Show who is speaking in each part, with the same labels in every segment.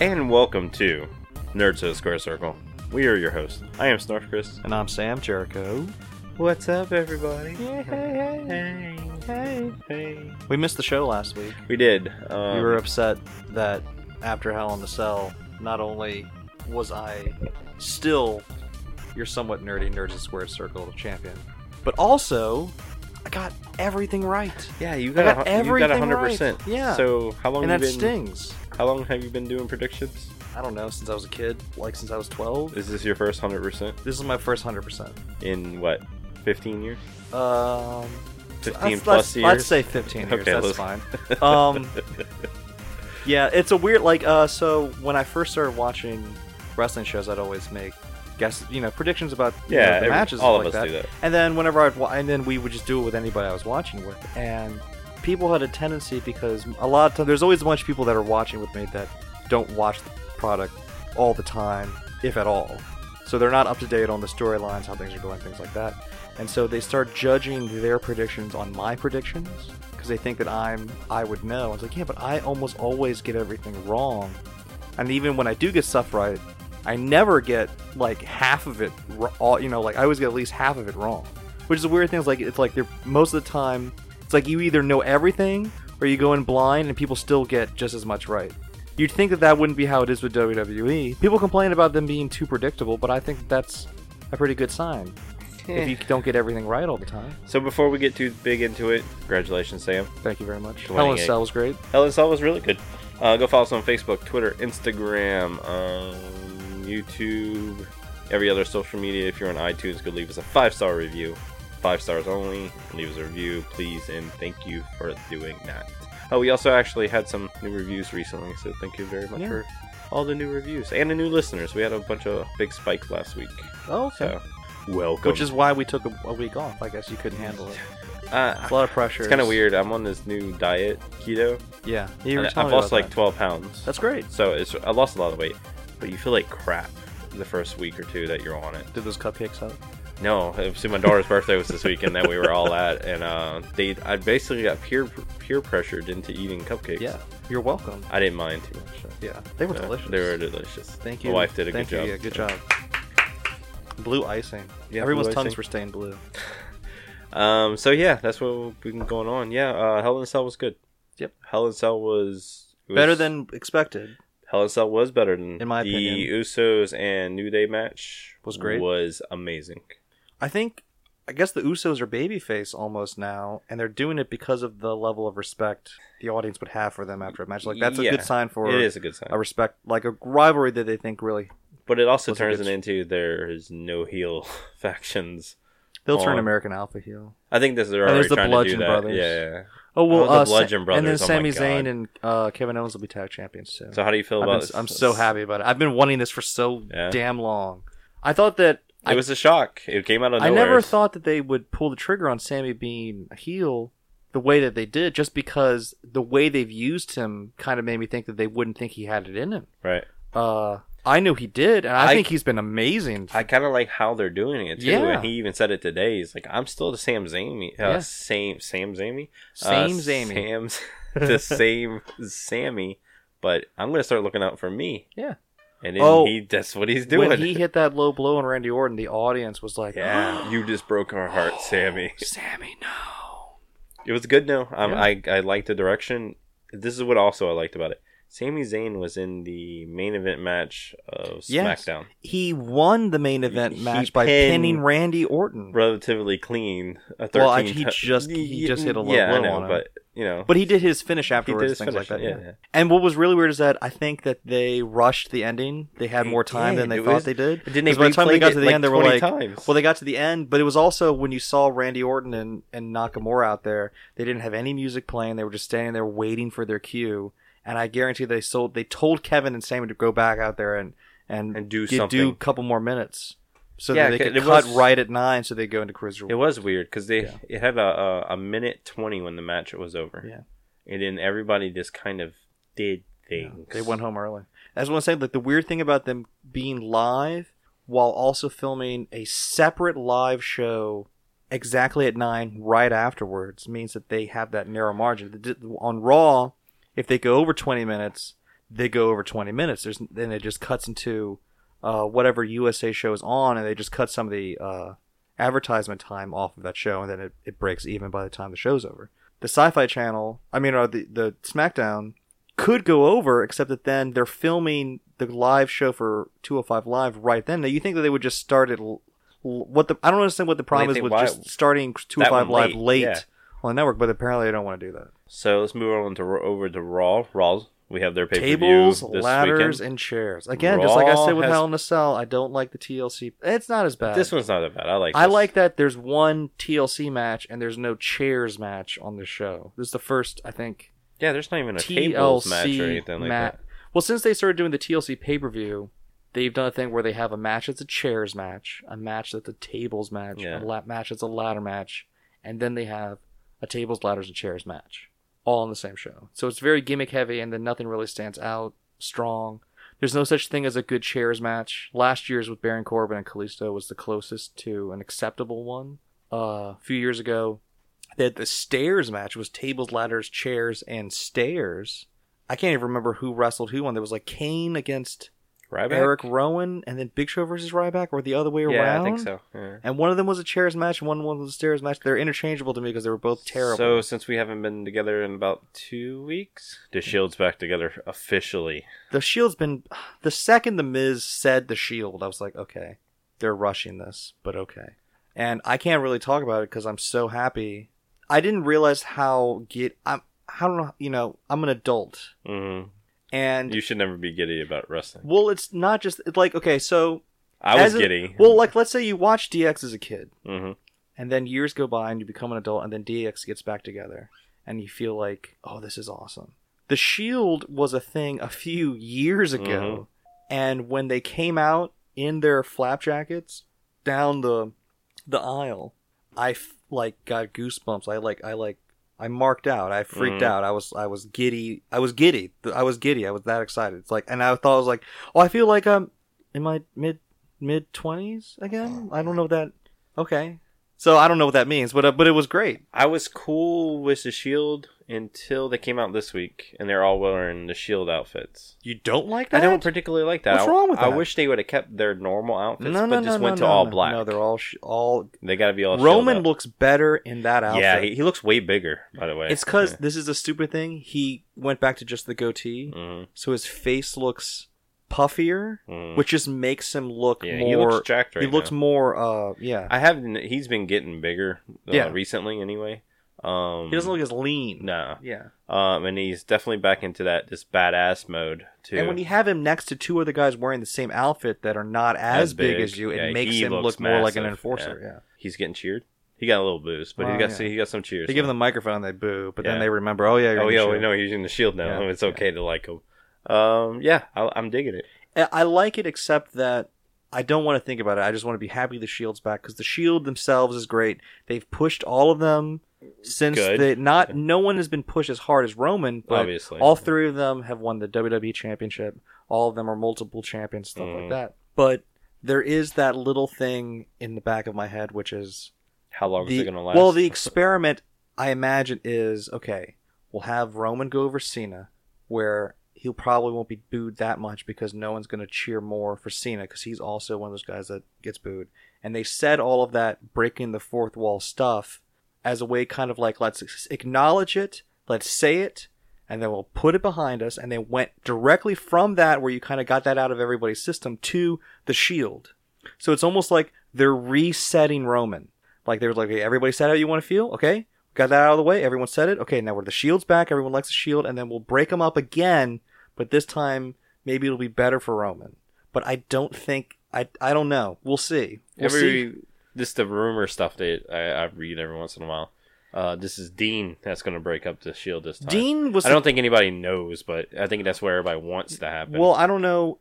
Speaker 1: And welcome to Nerds of the Square Circle. We are your hosts. I am Snarf Chris.
Speaker 2: And I'm Sam Jericho.
Speaker 1: What's up, everybody?
Speaker 2: Hey, hey,
Speaker 1: Hey, hey, hey.
Speaker 2: We missed the show last week.
Speaker 1: We did. Um,
Speaker 2: we were upset that after Hell in the Cell, not only was I still your somewhat nerdy Nerds of Square Circle champion, but also I got everything right.
Speaker 1: Yeah, you
Speaker 2: I
Speaker 1: got,
Speaker 2: got
Speaker 1: a, you got 100%.
Speaker 2: right. Yeah.
Speaker 1: So how long
Speaker 2: and
Speaker 1: have
Speaker 2: that
Speaker 1: you been?
Speaker 2: stings.
Speaker 1: How long have you been doing predictions?
Speaker 2: I don't know, since I was a kid, like since I was 12.
Speaker 1: Is this your first hundred percent
Speaker 2: This is my first 100%.
Speaker 1: in what? Fifteen years?
Speaker 2: Um,
Speaker 1: 15
Speaker 2: let's,
Speaker 1: plus
Speaker 2: let's,
Speaker 1: years?
Speaker 2: Let's say 15 years.
Speaker 1: Okay,
Speaker 2: that's
Speaker 1: let's-
Speaker 2: fine. Um, yeah, it's a weird like. Uh, so when I first started watching wrestling shows, I'd always make guess, you know, predictions about you
Speaker 1: Yeah,
Speaker 2: know, the
Speaker 1: every-
Speaker 2: matches.
Speaker 1: all of
Speaker 2: stuff
Speaker 1: us
Speaker 2: like
Speaker 1: do that.
Speaker 2: And then whenever I'd wa- and then we would just do it with anybody I was watching with, and people had a tendency because a lot of times there's always a bunch of people that are watching with me that don't watch the product all the time, if at all. So they're not up to date on the storylines, how things are going, things like that. And so they start judging their predictions on my predictions because they think that I'm I would know. I was like, yeah, but I almost always get everything wrong. And even when I do get stuff right, I never get like half of it. All you know, like I always get at least half of it wrong. Which is a weird thing. It's like it's like they're most of the time. It's like you either know everything or you go in blind, and people still get just as much right. You'd think that that wouldn't be how it is with WWE. People complain about them being too predictable, but I think that's a pretty good sign. If you don't get everything right all the time.
Speaker 1: So before we get too big into it, congratulations, Sam.
Speaker 2: Thank you very much.
Speaker 1: Winning
Speaker 2: Hell in a
Speaker 1: it.
Speaker 2: Cell was great.
Speaker 1: Hell in Cell was really good. Uh, go follow us on Facebook, Twitter, Instagram, um, YouTube, every other social media. If you're on iTunes, go leave us a five star review. Five stars only. Leave us a review, please, and thank you for doing that. Oh, we also actually had some new reviews recently, so thank you very much
Speaker 2: Yeah.
Speaker 1: for all the new reviews and the new listeners. We had a bunch of big spike last week,
Speaker 2: Oh, okay.
Speaker 1: so welcome.
Speaker 2: Which is why we took a, a week off. I guess you couldn't handle it.
Speaker 1: uh,
Speaker 2: It's a lot of pressure.
Speaker 1: it's kind of weird. I'm on this new diet, keto.
Speaker 2: Yeah. You were
Speaker 1: and
Speaker 2: telling
Speaker 1: I've lost like
Speaker 2: that.
Speaker 1: 12 pounds.
Speaker 2: That's great.
Speaker 1: So it's I lost a lot of weight, but you feel like crap the first week or two that you're on it.
Speaker 2: Did those cupcakes help?
Speaker 1: No, see, my daughter's birthday was this weekend that we were all at, and uh, they I basically got peer peer pressured into eating cupcakes.
Speaker 2: Yeah. You're welcome.
Speaker 1: I didn't mind too much. so.
Speaker 2: Yeah. They were
Speaker 1: Uh,
Speaker 2: delicious.
Speaker 1: They were delicious.
Speaker 2: Thank you.
Speaker 1: My wife did a
Speaker 2: Thank
Speaker 1: good
Speaker 2: you.
Speaker 1: job.
Speaker 2: Yeah, good job. Blue icing.
Speaker 1: Yeah,
Speaker 2: Everyone's
Speaker 1: blue
Speaker 2: tongues
Speaker 1: icing.
Speaker 2: were stained blue.
Speaker 1: Um. So yeah, that's what we've been going on. Yeah. Uh, Hell in a Cell was good.
Speaker 2: Yep.
Speaker 1: Hell in a Cell was, was
Speaker 2: Better than expected.
Speaker 1: Hell in a Cell was better than
Speaker 2: In my
Speaker 1: the
Speaker 2: opinion.
Speaker 1: Usos and New Day match
Speaker 2: Was great.
Speaker 1: Was amazing.
Speaker 2: I think I guess the Usos are babyface almost now, and they're doing it because of the level of respect the audience would have for them after a match. Like that's a good sign for
Speaker 1: it is a good sign.
Speaker 2: a respect, like a rivalry that they think really
Speaker 1: But it also turns
Speaker 2: good
Speaker 1: it into there is no heel factions.
Speaker 2: they'll turn American Alpha heel.
Speaker 1: I think this they're
Speaker 2: And
Speaker 1: already
Speaker 2: there's the
Speaker 1: trying
Speaker 2: Bludgeon
Speaker 1: to do that.
Speaker 2: Brothers.
Speaker 1: Yeah, yeah.
Speaker 2: Oh well,
Speaker 1: Oh, the
Speaker 2: uh,
Speaker 1: Bludgeon
Speaker 2: Sa-
Speaker 1: Brothers,
Speaker 2: and then
Speaker 1: oh
Speaker 2: Sami Zayn and uh, Kevin Owens will be tag champions soon.
Speaker 1: So how do you feel
Speaker 2: I've
Speaker 1: about
Speaker 2: been-
Speaker 1: this?
Speaker 2: I'm so happy about it. I've been wanting this for so
Speaker 1: Yeah.
Speaker 2: damn long. I thought that
Speaker 1: It
Speaker 2: I,
Speaker 1: was a shock. It came out of
Speaker 2: the
Speaker 1: I
Speaker 2: never thought that they would pull the trigger on Sami being a heel the way that they did, just because the way they've used him kind of made me think that they wouldn't think he had it in him.
Speaker 1: Right.
Speaker 2: Uh, I knew he did, and I,
Speaker 1: I-
Speaker 2: think he's been amazing.
Speaker 1: I kind of like how they're doing it too.
Speaker 2: Yeah.
Speaker 1: And he even said it today. He's like, "I'm still the Sam Zamey, uh,
Speaker 2: Yeah.
Speaker 1: same Sam Zamey,
Speaker 2: Same
Speaker 1: uh,
Speaker 2: Zamey.
Speaker 1: Sam's the same Sammy." But I'm gonna start looking out for me.
Speaker 2: Yeah.
Speaker 1: And then
Speaker 2: Oh,
Speaker 1: he that's what he's doing.
Speaker 2: When he hit that low blow on Randy Orton, the audience was like,
Speaker 1: yeah, you just broke our heart, Sammy.
Speaker 2: Sammy, no."
Speaker 1: It was good. No, um,
Speaker 2: Yeah.
Speaker 1: I I liked the direction. This is what also I liked about it. Sami Zayn was in the main event match of
Speaker 2: Yes.
Speaker 1: SmackDown,
Speaker 2: He won the main event
Speaker 1: He
Speaker 2: match by pinning Randy Orton.
Speaker 1: relatively clean. A 13
Speaker 2: Well, I- he
Speaker 1: ti-
Speaker 2: just- he just hit a low
Speaker 1: yeah,
Speaker 2: blow
Speaker 1: know,
Speaker 2: on him.
Speaker 1: but you know,
Speaker 2: But he did his finish afterwards,
Speaker 1: his
Speaker 2: things
Speaker 1: finish.
Speaker 2: like that.
Speaker 1: yeah,
Speaker 2: Yeah. And what was really weird is that I think that they rushed the ending. They had
Speaker 1: They
Speaker 2: more time than they
Speaker 1: It
Speaker 2: thought
Speaker 1: was-
Speaker 2: they did.
Speaker 1: Didn't they
Speaker 2: by the time they got to the
Speaker 1: like
Speaker 2: end, they were like,
Speaker 1: times?
Speaker 2: well, they got to the end, but it was also when you saw Randy Orton and, and Nakamura out there, they didn't have any music playing. They were just standing there waiting for their cue. And I guarantee they sold. They told Kevin and Sami to go back out there and and,
Speaker 1: And do
Speaker 2: get- do a couple more minutes, so
Speaker 1: Yeah,
Speaker 2: that they could
Speaker 1: it
Speaker 2: cut
Speaker 1: was-
Speaker 2: right at nine, so they go into cruiser.
Speaker 1: It was weird because they
Speaker 2: Yeah.
Speaker 1: it had a, a a minute twenty when the match was over.
Speaker 2: Yeah.
Speaker 1: and then everybody just kind of did things.
Speaker 2: They went home early. That's what I'm saying. Like the weird thing about them being live while also filming a separate live show exactly at nine right afterwards means that they have that narrow margin. On Raw, if they go over 20 minutes, they go over 20 minutes. There's then it just cuts into uh, whatever USA show is on, and they just cut some of the uh, advertisement time off of that show, and then it, it breaks even by the time the show's over. The Sci-Fi Channel, I mean, or the the SmackDown could go over, except that then they're filming the live show for 205 Live right then. Now you think that they would just start it? l- l- What the I don't understand what the problem is with
Speaker 1: why-
Speaker 2: just starting 205
Speaker 1: one
Speaker 2: Live
Speaker 1: late,
Speaker 2: late
Speaker 1: yeah.
Speaker 2: on the network, but apparently they don't want to do that.
Speaker 1: So let's move on to over to Raw. Raw. We have their pay per view
Speaker 2: Tables, ladders,
Speaker 1: weekend.
Speaker 2: and chairs. Again, just like I said with
Speaker 1: has-
Speaker 2: Hell in a Cell, I don't like the TLC. It's not as bad.
Speaker 1: This one's not that bad. I like.
Speaker 2: I
Speaker 1: this.
Speaker 2: like that there's one TLC match and there's no chairs match on the show. This is the first, I think,
Speaker 1: Yeah, there's not even a tables
Speaker 2: TLC
Speaker 1: match or anything like that.
Speaker 2: Well, since they started doing the TLC pay per view, they've done a thing where they have a match that's a chairs match, a match that's a tables match,
Speaker 1: Yeah.
Speaker 2: a la- match that's a ladder match, and then they have a tables, ladders, and chairs match, all on the same show. So it's very gimmick heavy, and then nothing really stands out strong. There's no such thing as a good chairs match. Last year's with Baron Corbin and Kalisto was the closest to an acceptable one. Uh, a few years ago, they had the stairs match was tables, ladders, chairs, and stairs. I can't even remember who wrestled who on. There was like Kane against
Speaker 1: Ryback?
Speaker 2: Eric Rowan, and then Big Show versus Ryback, or the other way around. Yeah.
Speaker 1: I think so. Yeah.
Speaker 2: And one of them was a chairs match, and one was a stairs match. They're interchangeable to me because they were both terrible.
Speaker 1: So since we haven't been together in about two weeks, the Shield's back together officially.
Speaker 2: the Shield's been the second the Miz said the Shield, I was like, okay, they're rushing this, but okay. And I can't really talk about it because I'm so happy. I didn't realize how get I'm. I don't know. You know, I'm an adult,
Speaker 1: hmm
Speaker 2: and
Speaker 1: You should never be giddy about wrestling.
Speaker 2: well, it's not just it's like okay, so
Speaker 1: I was
Speaker 2: a-
Speaker 1: giddy.
Speaker 2: well, like let's say you watch DX as a kid,
Speaker 1: hmm
Speaker 2: and then years go by and you become an adult, and then DX gets back together, and you feel like, oh, this is awesome. The Shield was a thing a few years ago, and when they came out in their flap jackets down the the aisle, I f- like got goosebumps. I like I like I marked out. I freaked
Speaker 1: Mhm.
Speaker 2: out. I was I was giddy. I was giddy. I was giddy. I was that excited. It's like, and I thought I was like, oh, I feel like I'm in my mid mid twenties again. I don't know that. Okay, so I don't know what that means, but uh, but it was great.
Speaker 1: I was cool with the Shield until they came out this week, and they're all wearing the Shield outfits.
Speaker 2: You don't like that?
Speaker 1: I don't particularly like that.
Speaker 2: What's
Speaker 1: I,
Speaker 2: wrong with
Speaker 1: I
Speaker 2: that?
Speaker 1: wish they would have kept their normal outfits,
Speaker 2: no, no,
Speaker 1: but just
Speaker 2: no,
Speaker 1: went to all black.
Speaker 2: No, they're all sh- all.
Speaker 1: they got to be all
Speaker 2: Roman looks better in that outfit.
Speaker 1: Yeah, he, he looks way bigger. By the way,
Speaker 2: It's because this is a stupid thing. He went back to just the goatee,
Speaker 1: hmm
Speaker 2: so his face looks puffier,
Speaker 1: hmm
Speaker 2: which just makes him look
Speaker 1: yeah,
Speaker 2: more.
Speaker 1: he looks jacked right
Speaker 2: he looks
Speaker 1: now.
Speaker 2: more. Uh, yeah.
Speaker 1: I haven't. He's been getting bigger. Uh,
Speaker 2: Yeah.
Speaker 1: recently anyway. Um,
Speaker 2: he doesn't look as lean.
Speaker 1: No.
Speaker 2: Yeah.
Speaker 1: Um, and he's definitely back into that this badass mode too.
Speaker 2: And when you have him next to two other guys wearing the same outfit that are not as,
Speaker 1: As
Speaker 2: big,
Speaker 1: big,
Speaker 2: as you, it
Speaker 1: yeah,
Speaker 2: makes him look more like an enforcer. Yeah.
Speaker 1: he's getting cheered. He got a little boost, but
Speaker 2: Oh,
Speaker 1: he got
Speaker 2: yeah.
Speaker 1: he got some cheers.
Speaker 2: They give him the microphone and they boo, but then they remember, oh yeah, you're
Speaker 1: oh yeah, we know he's in the shield now.
Speaker 2: Yeah,
Speaker 1: It's okay to like him. Um, yeah, I, I'm digging it.
Speaker 2: I like it, except that I don't want to think about it. I just want to be happy the Shield's back because the Shield themselves is great. They've pushed all of them since
Speaker 1: Good.
Speaker 2: they not. No one has been pushed as hard as Roman, but
Speaker 1: Obviously.
Speaker 2: all three of them have won the WWE Championship. All of them are multiple champions, stuff
Speaker 1: Mhm.
Speaker 2: like that. But there is that little thing in the back of my head, which is
Speaker 1: How long is
Speaker 2: the
Speaker 1: it gonna last?
Speaker 2: well, the experiment I imagine is okay. We'll have Roman go over Cena, where he'll probably won't be booed that much because no one's going to cheer more for Cena because he's also one of those guys that gets booed. And they said all of that breaking the fourth wall stuff as a way, kind of like let's acknowledge it, let's say it, and then we'll put it behind us. And they went directly from that, where you kind of got that out of everybody's system, to the Shield. So it's almost like they're resetting Roman. Like they were like, okay, everybody said how you want to feel. Okay, got that out of the way. Everyone said it. Okay, now we're the Shield's back. Everyone likes the Shield, and then we'll break them up again. But this time, maybe it'll be better for Roman. But I don't think. I I don't know. We'll see. We'll see.
Speaker 1: every just the rumor stuff that I, I read every once in a while. Uh, this is Dean that's going to break up the shield this time.
Speaker 2: Dean was.
Speaker 1: I don't think anybody knows, but I think that's where everybody wants to happen.
Speaker 2: well, I don't know.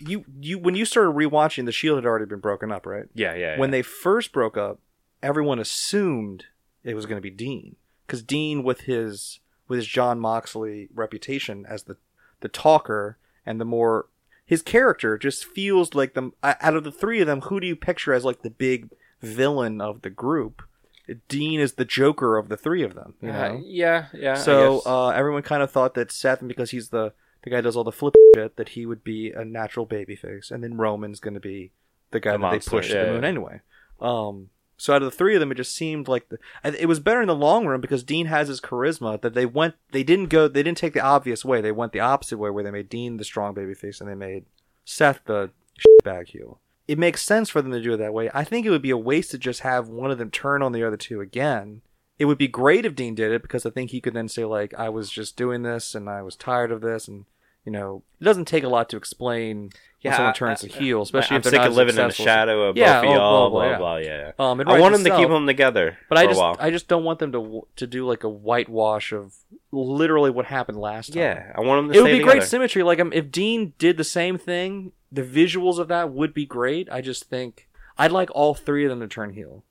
Speaker 2: You you when you started rewatching, the Shield had already been broken up, right?
Speaker 1: yeah, yeah.
Speaker 2: when
Speaker 1: yeah.
Speaker 2: they first broke up, everyone assumed it was going to be Dean because Dean, with his with his Jon Moxley reputation as the the talker and the more his character just feels like the out of the three of them, who do you picture as like the big villain of the group? Dean is the Joker of the three of them. You
Speaker 1: Uh, yeah, yeah.
Speaker 2: So uh, everyone kind of thought that Seth, because he's the the guy does all the flip shit, that he would be a natural babyface, and then Roman's going to be the guy
Speaker 1: The
Speaker 2: that
Speaker 1: monster,
Speaker 2: they push to the moon
Speaker 1: yeah.
Speaker 2: anyway. Um, so out of the three of them, it just seemed like the, it was better in the long run because Dean has his charisma. That they went, they didn't go, they didn't take the obvious way. They went the opposite way, where they made Dean the strong babyface and they made Seth the bag heel. It makes sense for them to do it that way. I think it would be a waste to just have one of them turn on the other two again. It would be great if Dean did it because I think he could then say like, "I was just doing this and I was tired of this," and you know, it doesn't take a lot to explain
Speaker 1: Yeah,
Speaker 2: someone turns
Speaker 1: I-
Speaker 2: to heel, especially
Speaker 1: I'm
Speaker 2: if they're
Speaker 1: sick
Speaker 2: not
Speaker 1: of living in the
Speaker 2: successful.
Speaker 1: shadow of
Speaker 2: Yeah,
Speaker 1: both of
Speaker 2: oh,
Speaker 1: y'all.
Speaker 2: blah,
Speaker 1: Blah
Speaker 2: blah,
Speaker 1: blah.
Speaker 2: yeah.
Speaker 1: Yeah.
Speaker 2: Um,
Speaker 1: I want them to keep them together
Speaker 2: But
Speaker 1: for
Speaker 2: I
Speaker 1: a
Speaker 2: just. I just don't want them to to do like a whitewash of literally what happened last time.
Speaker 1: yeah, I want them to
Speaker 2: it would be great symmetry. Like um, if Dean did the same thing, the visuals of that would be great. I just think I'd like all three of them to turn heel.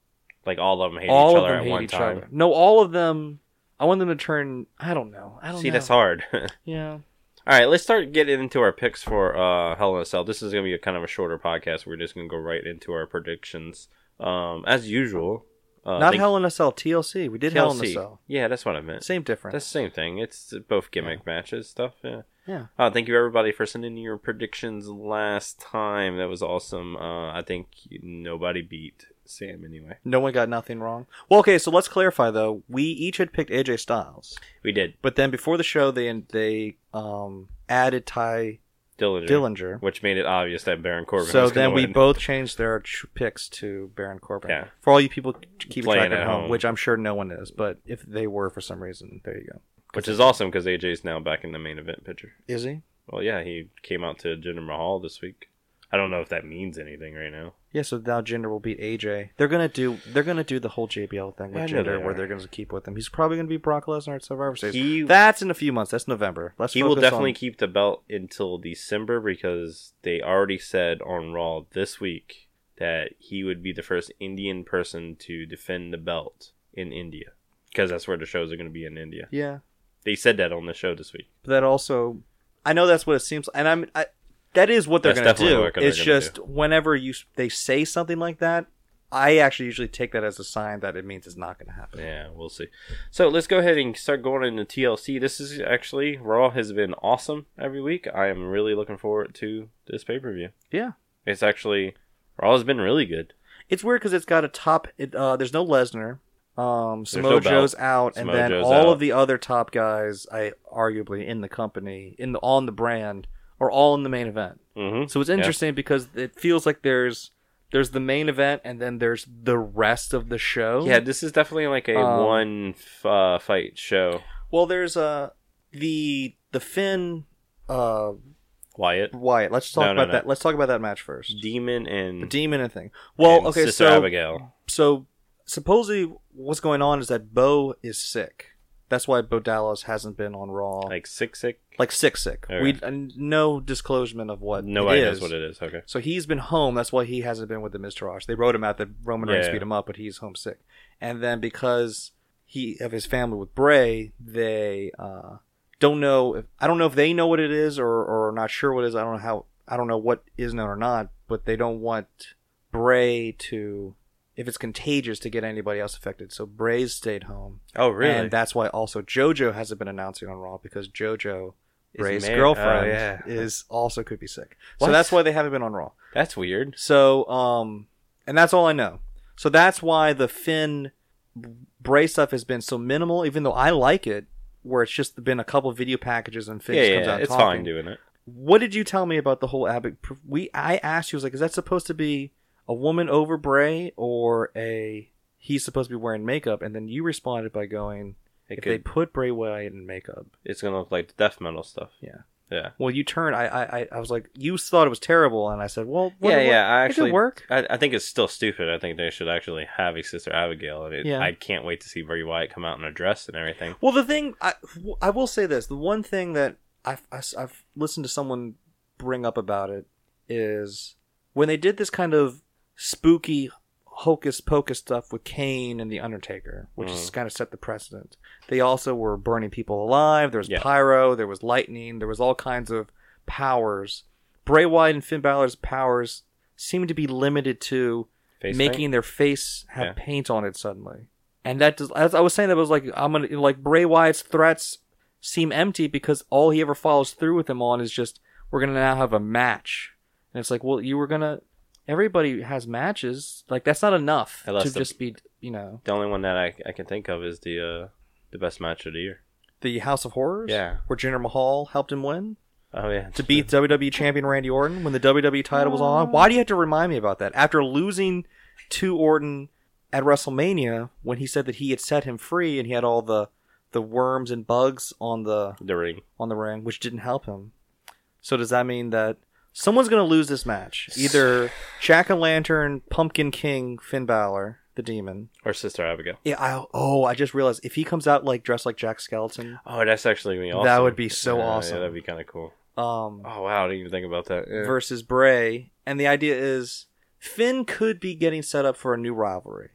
Speaker 1: like all of them hate
Speaker 2: all
Speaker 1: each
Speaker 2: of
Speaker 1: other
Speaker 2: them
Speaker 1: at
Speaker 2: hate
Speaker 1: one
Speaker 2: each
Speaker 1: time.
Speaker 2: other. No, all of them. I want them to turn. I don't know. I don't
Speaker 1: See,
Speaker 2: know.
Speaker 1: that's hard.
Speaker 2: Yeah.
Speaker 1: All right, let's start getting into our picks for uh, Hell in a Cell. This is going to be a kind of a shorter podcast. We're just going to go right into our predictions, um, as usual. Uh,
Speaker 2: Not Hell in a Cell. TLC. We did Hell in a Cell.
Speaker 1: Yeah, that's what I meant.
Speaker 2: Same difference.
Speaker 1: That's the same thing. It's both gimmick matches stuff. Yeah.
Speaker 2: Yeah.
Speaker 1: Uh, thank you everybody for sending your predictions last time. That was awesome. Uh, I think nobody beat Sam anyway.
Speaker 2: No one got nothing wrong. Well, okay. So let's clarify though. We each had picked AJ Styles,
Speaker 1: We did
Speaker 2: but then before the show, they they um added Tye
Speaker 1: Dillinger,
Speaker 2: Dillinger.
Speaker 1: which made it obvious that Baron Corbin.
Speaker 2: So
Speaker 1: was gonna
Speaker 2: then we
Speaker 1: win.
Speaker 2: both changed their ch- picks to Baron Corbin.
Speaker 1: Yeah.
Speaker 2: For all you people
Speaker 1: Playing
Speaker 2: track at
Speaker 1: at
Speaker 2: home,
Speaker 1: home.
Speaker 2: which I'm sure no one is, but if they were for some reason, there you go.
Speaker 1: which is awesome because AJ's now back in the main event picture.
Speaker 2: Is he?
Speaker 1: Well, yeah, he came out to Jinder Mahal this week. I don't know if that means anything right now.
Speaker 2: Yeah. So now Jinder will beat AJ. They're gonna do. They're gonna do the whole JBL thing with Jinder, where they're gonna keep with him. He's probably gonna be Brock Lesnar at Survivor Series.
Speaker 1: He
Speaker 2: That's in a few months. That's November. Let's.
Speaker 1: he will definitely
Speaker 2: on-
Speaker 1: keep the belt until December because they already said on Raw this week that he would be the first Indian person to defend the belt in India because that's where the shows are going to be in India.
Speaker 2: Yeah.
Speaker 1: They said that on the show this week.
Speaker 2: But that also, I know that's what it seems, and I'm. I, that is what they're going to do. It's just whenever you they say something like that, I actually usually take that as a sign that it means it's not going to happen.
Speaker 1: Yeah, we'll see. So let's go ahead and start going into TLC. This is actually Raw has been awesome every week. I am really looking forward to this pay per view.
Speaker 2: Yeah.
Speaker 1: It's actually Raw has been really good.
Speaker 2: It's weird because it's got a top. It, uh, there's no Lesnar. Um,
Speaker 1: There's no
Speaker 2: Samoa. Joe's out, and then
Speaker 1: Joe's
Speaker 2: all
Speaker 1: out.
Speaker 2: of the other top guys, I arguably in the company, in the on the brand, are all in the main event.
Speaker 1: Mm-hmm.
Speaker 2: So it's interesting because it feels like there's there's the main event, and then there's the rest of the show.
Speaker 1: Yeah, this is definitely like a
Speaker 2: Um,
Speaker 1: one f- uh, fight show.
Speaker 2: Well, there's uh the the Finn uh
Speaker 1: Wyatt,
Speaker 2: Wyatt. Let's talk
Speaker 1: No, no,
Speaker 2: about
Speaker 1: no.
Speaker 2: that. Let's talk about that match first.
Speaker 1: Demon,
Speaker 2: The
Speaker 1: and
Speaker 2: demon and thing. Well,
Speaker 1: and
Speaker 2: okay,
Speaker 1: Sister
Speaker 2: so
Speaker 1: Abigail.
Speaker 2: so supposedly what's going on is that Bo is sick. That's why Bo Dallas hasn't been on Raw. Like,
Speaker 1: sick, sick, sick.
Speaker 2: sick, sick.
Speaker 1: Okay.
Speaker 2: We no disclosure of what
Speaker 1: Nobody
Speaker 2: it
Speaker 1: knows
Speaker 2: is.
Speaker 1: what it is. Okay.
Speaker 2: So he's been home. That's why he hasn't been with the Mr. Miztourage. They wrote him out that Roman Reigns
Speaker 1: Yeah.
Speaker 2: beat him up, but he's homesick. And then because he of his family with Bray, they uh, don't know. If, I don't know if they know what it is or or are not sure what it is. I don't know how. I don't know what is known or not. But they don't want Bray to, if it's contagious, to get anybody else affected. So Bray's stayed home,
Speaker 1: Oh, really?
Speaker 2: and that's why also JoJo hasn't been announcing on Raw because JoJo. Bray's girlfriend
Speaker 1: oh, yeah.
Speaker 2: is also could be sick,
Speaker 1: What?
Speaker 2: so that's why they haven't been on Raw.
Speaker 1: That's weird.
Speaker 2: So, um, and that's all I know. So that's why the Finn Bray stuff has been so minimal, even though I like it, where it's just been a couple video packages and Finn
Speaker 1: yeah,
Speaker 2: comes
Speaker 1: yeah,
Speaker 2: out
Speaker 1: it's
Speaker 2: talking.
Speaker 1: fine doing it.
Speaker 2: What did you tell me about the whole Abbott? We I asked you, I was like, is that supposed to be a woman over Bray or a he's supposed to be wearing makeup? And then you responded by going,
Speaker 1: It
Speaker 2: if they put Bray Wyatt in makeup,
Speaker 1: it's gonna look like the death metal stuff.
Speaker 2: Yeah.
Speaker 1: Yeah.
Speaker 2: well, you turn. I I I- I was like, you thought it was terrible, and I said, well, what,
Speaker 1: yeah,
Speaker 2: what-
Speaker 1: yeah. I
Speaker 2: it
Speaker 1: actually
Speaker 2: work.
Speaker 1: I, I think it's still stupid. I think they should actually have a sister Abigail, and it,
Speaker 2: Yeah.
Speaker 1: I can't wait to see Bray Wyatt come out in a dress and everything.
Speaker 2: Well, the thing I, I will say this: the one thing that I've, I've listened to someone bring up about it is when they did this kind of spooky hocus pocus stuff with Kane and the Undertaker, which
Speaker 1: Mm.
Speaker 2: kind of set the precedent. They also were burning people alive. There was
Speaker 1: Yeah.
Speaker 2: pyro. There was lightning. There was all kinds of powers. Bray Wyatt and Finn Balor's powers seem to be limited to
Speaker 1: Face
Speaker 2: making
Speaker 1: paint?
Speaker 2: their face have
Speaker 1: Yeah.
Speaker 2: paint on it suddenly. And that does, as I was saying, that was like I'm gonna like Bray Wyatt's threats seem empty because all he ever follows through with him on is just we're gonna now have a match, and it's like, well, you were gonna. Everybody has matches. Like that's not enough
Speaker 1: Unless
Speaker 2: to
Speaker 1: the-
Speaker 2: just be, you know,
Speaker 1: The only one that I, I can think of is the uh, the best match of the year.
Speaker 2: the House of Horrors.
Speaker 1: Yeah.
Speaker 2: where Jinder Mahal helped him win
Speaker 1: Oh yeah,
Speaker 2: to beat WWE champion Randy Orton when the WWE title was on. Why do you have to remind me about that? After losing to Orton at WrestleMania, when he said that he had set him free and he had all the the worms and bugs on the
Speaker 1: the ring.
Speaker 2: on the ring, which didn't help him. So does that mean that someone's going to lose this match? Either Jack o' Lantern, Pumpkin King, Finn Balor, the Demon.
Speaker 1: Or Sister Abigail.
Speaker 2: Yeah. I, oh, I just realized if he comes out like dressed like Jack Skeleton,
Speaker 1: Oh, that's actually gonna be awesome.
Speaker 2: That would be so
Speaker 1: Yeah,
Speaker 2: awesome.
Speaker 1: Yeah, that'd be kind of cool.
Speaker 2: um,
Speaker 1: Oh wow, I didn't even think about that. Yeah.
Speaker 2: versus Bray, and the idea is Finn could be getting set up for a new rivalry.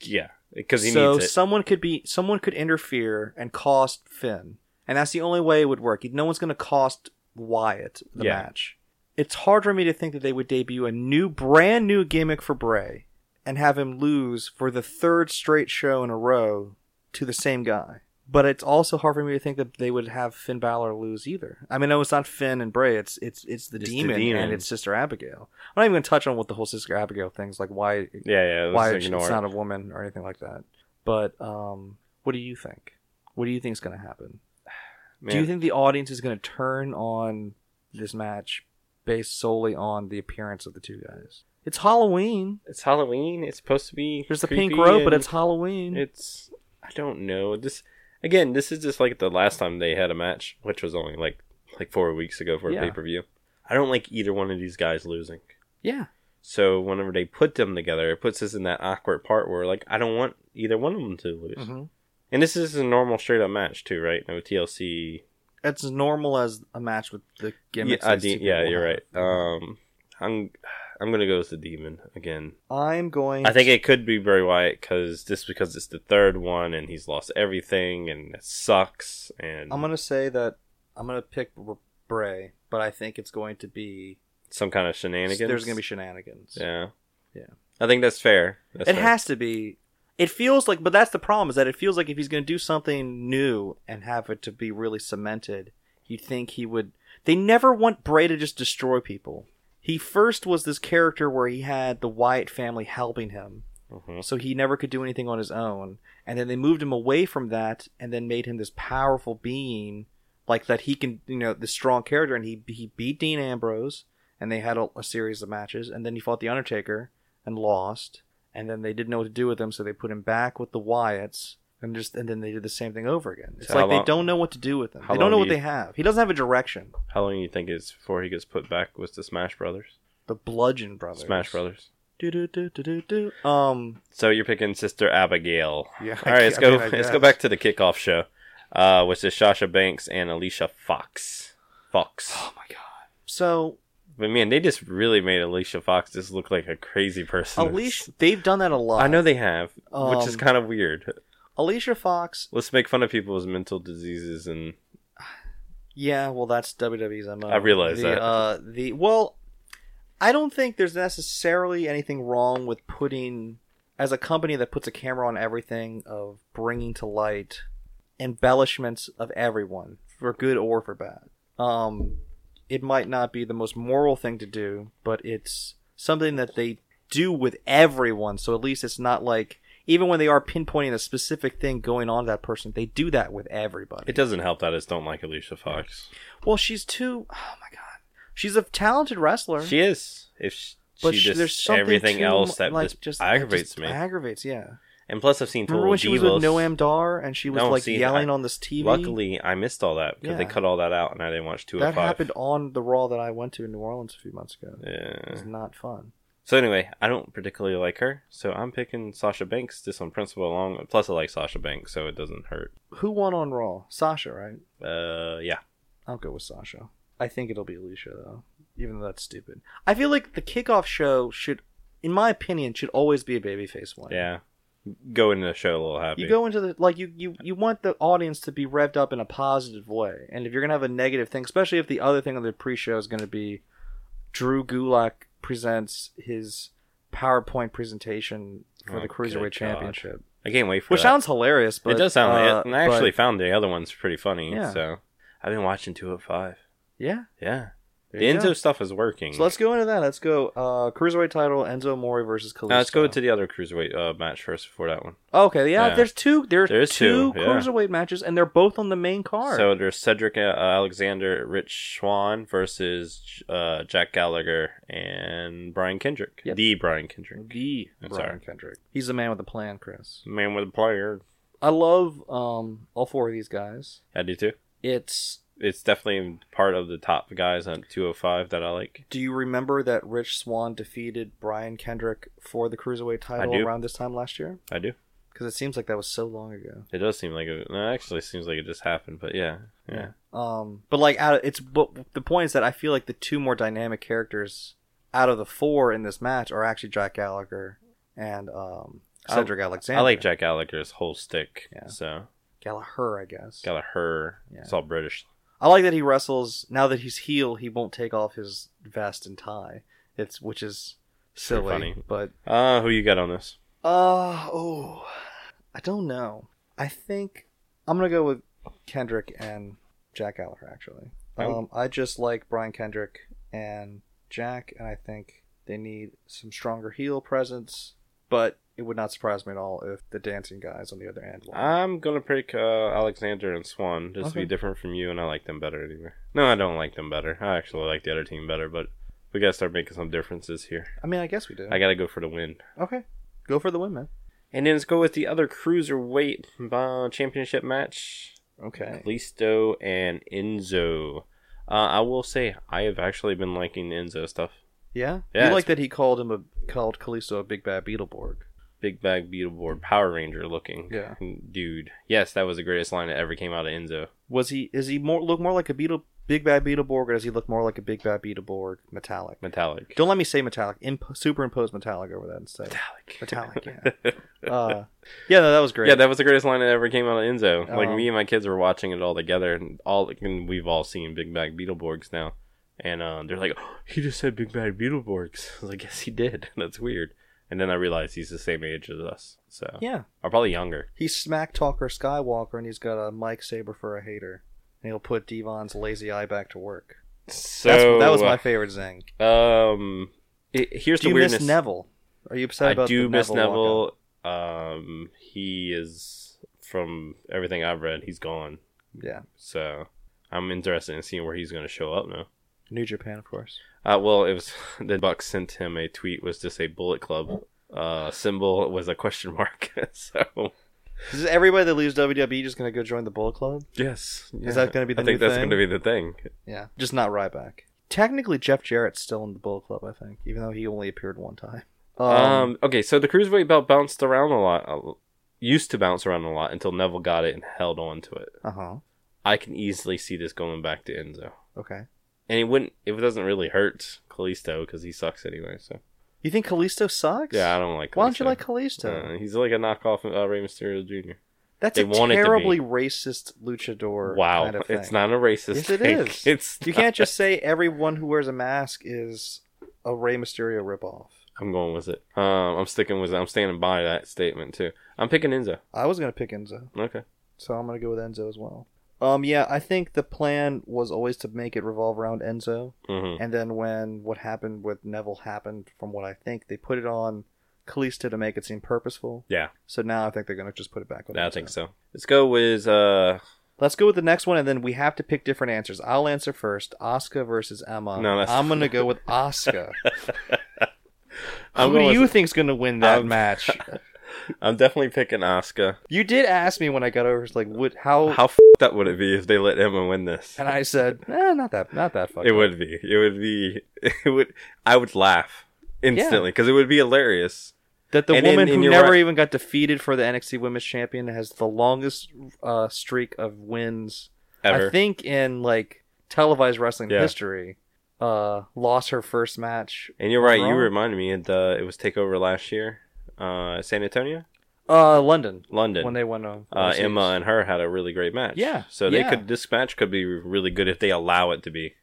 Speaker 1: yeah, because he
Speaker 2: so
Speaker 1: needs it.
Speaker 2: someone could be someone could interfere and cost Finn, and that's the only way it would work. No one's going to cost Wyatt the
Speaker 1: Yeah.
Speaker 2: match. It's hard for me to think that they would debut a new, brand new gimmick for Bray and have him lose for the third straight show in a row to the same guy. But it's also hard for me to think that they would have Finn Balor lose either. I mean, no, it's not Finn and Bray. It's it's it's the,
Speaker 1: It's the
Speaker 2: demon,
Speaker 1: demon.
Speaker 2: and it's Sister Abigail. I'm not even going to touch on what the whole Sister Abigail thing's like. Why
Speaker 1: yeah, yeah.
Speaker 2: Why it's
Speaker 1: it.
Speaker 2: not a woman or anything like that. But um, what do you think? What do you think is going to happen? Do you think the audience is going to turn on this match based solely on the appearance of the two guys? It's Halloween.
Speaker 1: it's Halloween? It's supposed to be.
Speaker 2: There's the pink
Speaker 1: creepy
Speaker 2: rope, but it's Halloween.
Speaker 1: It's. I don't know. This again. This is just like the last time they had a match, which was only like like four weeks ago for a
Speaker 2: Yeah.
Speaker 1: pay per view. I don't like either one of these guys losing.
Speaker 2: yeah.
Speaker 1: So whenever they put them together, it puts us in that awkward part where like I don't want either one of them to lose.
Speaker 2: hmm
Speaker 1: And this is a normal straight up match too, right? No TLC.
Speaker 2: It's as normal as a match with the
Speaker 1: Yeah,
Speaker 2: gimmicks. These
Speaker 1: de- yeah, you're right. Um, I'm I'm gonna go with the demon again.
Speaker 2: I'm going.
Speaker 1: I think it could be Bray Wyatt because just because it's the third one and he's lost everything and it sucks. And
Speaker 2: I'm gonna say that I'm gonna pick Bray, but I think it's going to be
Speaker 1: some kind of shenanigans.
Speaker 2: there's gonna be shenanigans.
Speaker 1: yeah,
Speaker 2: Yeah.
Speaker 1: I think that's fair. That's
Speaker 2: it
Speaker 1: fair.
Speaker 2: has to be. It feels like, but that's the problem is that it feels like if he's going to do something new and have it to be really cemented, you'd think he would. They never want Bray to just destroy people. He first was this character where he had the Wyatt family helping him,
Speaker 1: Mhm.
Speaker 2: so he never could do anything on his own. And then they moved him away from that, and then made him this powerful being, like that he can, you know, this strong character. And he he beat Dean Ambrose, and they had a, a series of matches, and then he fought the Undertaker and lost, and then they didn't know what to do with him, so they put him back with the Wyatts. And just and then they did the same thing over again. It's
Speaker 1: So how
Speaker 2: like they don't know what to do with him.
Speaker 1: how
Speaker 2: They don't know
Speaker 1: long
Speaker 2: what
Speaker 1: you-
Speaker 2: they have. He doesn't have a direction.
Speaker 1: How long do you think it's before he gets put back with the Smash Brothers?
Speaker 2: The Bludgeon Brothers.
Speaker 1: Smash Brothers.
Speaker 2: Do do do do do do. Um.
Speaker 1: So you're picking Sister Abigail.
Speaker 2: Yeah.
Speaker 1: All right, let's
Speaker 2: I
Speaker 1: go.
Speaker 2: mean, I
Speaker 1: let's go
Speaker 2: guess.
Speaker 1: back to the kickoff show, uh, which is Sasha Banks and Alicia Fox. Fox.
Speaker 2: Oh my god. So
Speaker 1: But man, they just really made Alicia Fox just look like a crazy person.
Speaker 2: Alicia, they've done that a lot.
Speaker 1: I know they have, which is
Speaker 2: Um,
Speaker 1: kind of weird.
Speaker 2: Alicia Fox.
Speaker 1: Let's make fun of people's mental diseases and
Speaker 2: Yeah, well, that's WWE's MO.
Speaker 1: I realize
Speaker 2: the,
Speaker 1: that.
Speaker 2: Uh, the well, I don't think there's necessarily anything wrong with putting, as a company that puts a camera on everything, of bringing to light embellishments of everyone for good or for bad. Um, it might not be the most moral thing to do, but it's something that they do with everyone. So at least it's not like even when they are pinpointing a specific thing going on to that person, they do that with everybody.
Speaker 1: it doesn't help that I just don't like Alicia Fox.
Speaker 2: Well, she's too. Oh my god, she's a talented wrestler.
Speaker 1: She is. If she,
Speaker 2: but
Speaker 1: she just
Speaker 2: there's something
Speaker 1: everything else that
Speaker 2: like,
Speaker 1: just, aggravates
Speaker 2: just
Speaker 1: me.
Speaker 2: Aggravates, yeah.
Speaker 1: And plus, I've seen
Speaker 2: Remember when she was with Noam Dar and she was
Speaker 1: No,
Speaker 2: like
Speaker 1: see,
Speaker 2: yelling
Speaker 1: I-
Speaker 2: on this TV?
Speaker 1: Luckily, I missed all that because they
Speaker 2: Yeah.
Speaker 1: cut all that out, and I didn't watch two
Speaker 2: that happened on the Raw that I went to in New Orleans a few months ago. It
Speaker 1: Yeah.
Speaker 2: was not fun.
Speaker 1: So anyway, I don't particularly like her, so I'm picking Sasha Banks just on principle alone. Plus, I like Sasha Banks, so it doesn't hurt.
Speaker 2: Who won on Raw? Sasha, right?
Speaker 1: Uh, yeah.
Speaker 2: I'll go with Sasha. I think it'll be Alicia though, even though that's stupid. I feel like the kickoff show should, in my opinion, should always be a babyface one.
Speaker 1: Yeah. Go into the show a little happy.
Speaker 2: You go into the like you, you you want the audience to be revved up in a positive way, and if you're gonna have a negative thing, especially if the other thing on the pre-show is gonna be Drew Gulak presents his PowerPoint presentation for
Speaker 1: Oh,
Speaker 2: the Cruiserweight
Speaker 1: God.
Speaker 2: Championship.
Speaker 1: I can't wait for
Speaker 2: which
Speaker 1: that.
Speaker 2: sounds hilarious. But
Speaker 1: it does sound.
Speaker 2: uh, like it.
Speaker 1: and I actually
Speaker 2: but-
Speaker 1: found the other ones pretty funny.
Speaker 2: Yeah.
Speaker 1: So I've been watching 205.
Speaker 2: yeah.
Speaker 1: Yeah,
Speaker 2: there
Speaker 1: the
Speaker 2: you
Speaker 1: Enzo
Speaker 2: go.
Speaker 1: stuff is working.
Speaker 2: So let's go into that. Let's go. Uh, cruiserweight title: Enzo Amore versus Kalisto.
Speaker 1: Now let's go to the other cruiserweight uh, match first before that one.
Speaker 2: Okay, yeah,
Speaker 1: Yeah.
Speaker 2: There's two. There's
Speaker 1: There's
Speaker 2: two,
Speaker 1: two, yeah.
Speaker 2: cruiserweight matches, and they're both on the main card.
Speaker 1: So there's Cedric uh, Alexander, Rich Swann versus uh, Jack Gallagher and Brian Kendrick.
Speaker 2: Yep.
Speaker 1: The Brian Kendrick.
Speaker 2: the
Speaker 1: I'm
Speaker 2: Brian
Speaker 1: sorry.
Speaker 2: Kendrick. He's the man with the plan, Chris.
Speaker 1: Man with a player.
Speaker 2: I love um all four of these guys.
Speaker 1: I do too.
Speaker 2: It's.
Speaker 1: It's definitely part of the top guys on 205 that I like.
Speaker 2: Do you remember that Rich Swann defeated Brian Kendrick for the cruiserweight title around this time last year?
Speaker 1: I do.
Speaker 2: Because it seems like that was so long ago.
Speaker 1: It does seem like it. No, actually seems like it just happened, but yeah, yeah.
Speaker 2: Um, but like, out of, it's but the point is that I feel like the two more dynamic characters out of the four in this match are actually Jack Gallagher and um,
Speaker 1: I-
Speaker 2: Cedric Alexander.
Speaker 1: I like Jack Gallagher's whole stick.
Speaker 2: Yeah.
Speaker 1: So
Speaker 2: Gallagher, I guess.
Speaker 1: Gallagher.
Speaker 2: Yeah.
Speaker 1: It's all British.
Speaker 2: I like that he wrestles now that he's heel. He won't take off his vest and tie. It's which is silly,
Speaker 1: funny.
Speaker 2: but
Speaker 1: Uh, who you got on this?
Speaker 2: uh oh, I don't know. I think I'm gonna go with Kendrick and Jack Gallagher. Actually,
Speaker 1: Oh.
Speaker 2: um, I just like Brian Kendrick and Jack, and I think they need some stronger heel presence. But it would not surprise me at all if the dancing guys on the other end. won.
Speaker 1: I'm gonna pick uh, Alexander and Swann just to be different from you, and I like them better anyway. No, I don't like them better. I actually like the other team better, but we gotta start making some differences here.
Speaker 2: I mean, I guess we do.
Speaker 1: I gotta go for the win.
Speaker 2: okay, go for the win, man.
Speaker 1: And then let's go with the other cruiserweight uh, championship match:
Speaker 2: Okay.
Speaker 1: Kalisto and Enzo. Uh, I will say I have actually been liking the Enzo stuff.
Speaker 2: Yeah.
Speaker 1: Yeah,
Speaker 2: you like that he called him a called Kalisto a big bad Beetleborg.
Speaker 1: Big bad Beetleborg Power Ranger looking
Speaker 2: Yeah.
Speaker 1: dude. Yes, that was the greatest line that ever came out of Enzo.
Speaker 2: Was he? Is he more look more like a Beetle big bad Beetleborg, or does he look more like a big bad Beetleborg metallic?
Speaker 1: Metallic.
Speaker 2: Don't let me say metallic. Imp- superimpose metallic over that instead.
Speaker 1: Metallic.
Speaker 2: Metallic, yeah. Uh, yeah, no, that was great.
Speaker 1: Yeah, that was the greatest line that ever came out of Enzo. Like
Speaker 2: Um,
Speaker 1: me and my kids were watching it all together, and all and we've all seen Big Bad Beetleborgs now, and uh, they're like, oh, "He just said Big Bad Beetleborgs." I was like, "Yes, he did." That's weird. And then I realized he's the same age as us, so
Speaker 2: yeah.
Speaker 1: or probably younger.
Speaker 2: He's smack talker Skywalker, and he's got a Mike Saber for a hater. And he'll put Devon's lazy eye back to work.
Speaker 1: So
Speaker 2: That's, that was my favorite zing.
Speaker 1: um. It, here's
Speaker 2: Do
Speaker 1: the
Speaker 2: you
Speaker 1: weirdness.
Speaker 2: miss Neville? Are you upset
Speaker 1: I
Speaker 2: about
Speaker 1: do
Speaker 2: the
Speaker 1: miss
Speaker 2: Neville?
Speaker 1: Neville. Um, he is from everything I've read, he's gone.
Speaker 2: Yeah,
Speaker 1: So I'm interested in seeing where he's going to show up now.
Speaker 2: New Japan, of course.
Speaker 1: Uh, well, it was the Bucks sent him a tweet was to say Bullet Club. Uh, symbol was a question mark. so
Speaker 2: Is everybody that leaves WWE just gonna go join the Bullet Club?
Speaker 1: yes,
Speaker 2: Is that gonna be the
Speaker 1: I think
Speaker 2: new
Speaker 1: that's
Speaker 2: thing?
Speaker 1: going to be the thing.
Speaker 2: Yeah, just not Ryback. Technically, Jeff Jarrett's still in the Bullet Club, I think, even though he only appeared one time.
Speaker 1: Um, okay, so the cruiserweight belt bounced around a lot. uh, Used to bounce around a lot until Neville got it and held on to it.
Speaker 2: uh huh.
Speaker 1: I can easily see this going back to Enzo,
Speaker 2: Okay.
Speaker 1: And it wouldn't. It doesn't really hurt Kalisto because he sucks anyway. So
Speaker 2: You think Kalisto sucks?
Speaker 1: yeah, I don't like. Kalisto.
Speaker 2: Why don't you like Kalisto?
Speaker 1: Uh, he's like a knockoff of uh, Rey Mysterio Jr.
Speaker 2: That's
Speaker 1: they
Speaker 2: a
Speaker 1: want it to
Speaker 2: terribly racist luchador.
Speaker 1: Wow,
Speaker 2: kind of
Speaker 1: it's not a racist.
Speaker 2: Yes, it
Speaker 1: thing.
Speaker 2: is.
Speaker 1: It's
Speaker 2: You can't just say everyone who wears a mask is a Rey Mysterio ripoff.
Speaker 1: I'm going with it. Um, I'm sticking with it. I'm standing by that statement too. I'm picking Enzo.
Speaker 2: I was gonna pick Enzo,
Speaker 1: Okay.
Speaker 2: so I'm gonna go with Enzo as well. Um, yeah, I think the plan was always to make it revolve around Enzo,
Speaker 1: hmm
Speaker 2: and then when what happened with Neville happened, from what I think, they put it on Kalisto to make it seem purposeful.
Speaker 1: Yeah,
Speaker 2: So now I think they're gonna just put it back on.
Speaker 1: I
Speaker 2: Enzo.
Speaker 1: think so. Let's go with uh.
Speaker 2: Let's go with the next one, and then we have to pick different answers. I'll answer first. Asuka versus Emma.
Speaker 1: No, that's-
Speaker 2: I'm gonna go with Asuka.
Speaker 1: I'm
Speaker 2: Who do you
Speaker 1: with-
Speaker 2: think's gonna win that
Speaker 1: Um,
Speaker 2: match?
Speaker 1: I'm definitely picking Asuka.
Speaker 2: You did ask me when I got over, like, what, how,
Speaker 1: How f***ed up would it be if they let Emma win this?
Speaker 2: and I said, eh, not that, not that fucking.
Speaker 1: It would be. It would be. It would. I would laugh instantly because it would be hilarious.
Speaker 2: that the
Speaker 1: and in-
Speaker 2: woman
Speaker 1: in
Speaker 2: who
Speaker 1: your
Speaker 2: never
Speaker 1: right-
Speaker 2: even got defeated for the NXT Women's Champion has the longest uh, streak of wins,
Speaker 1: Ever.
Speaker 2: I think, in like televised wrestling
Speaker 1: Yeah.
Speaker 2: history. Uh, lost her first match.
Speaker 1: and you're right. You
Speaker 2: Raw?
Speaker 1: reminded me. It, uh, it was Takeover last year. Uh, San Antonio,
Speaker 2: Uh, London
Speaker 1: London.
Speaker 2: when they won. Uh,
Speaker 1: uh,
Speaker 2: overseas.
Speaker 1: Emma and her had a really great match.
Speaker 2: Yeah,
Speaker 1: So they
Speaker 2: yeah.
Speaker 1: could. This match could be really good if they allow it to be.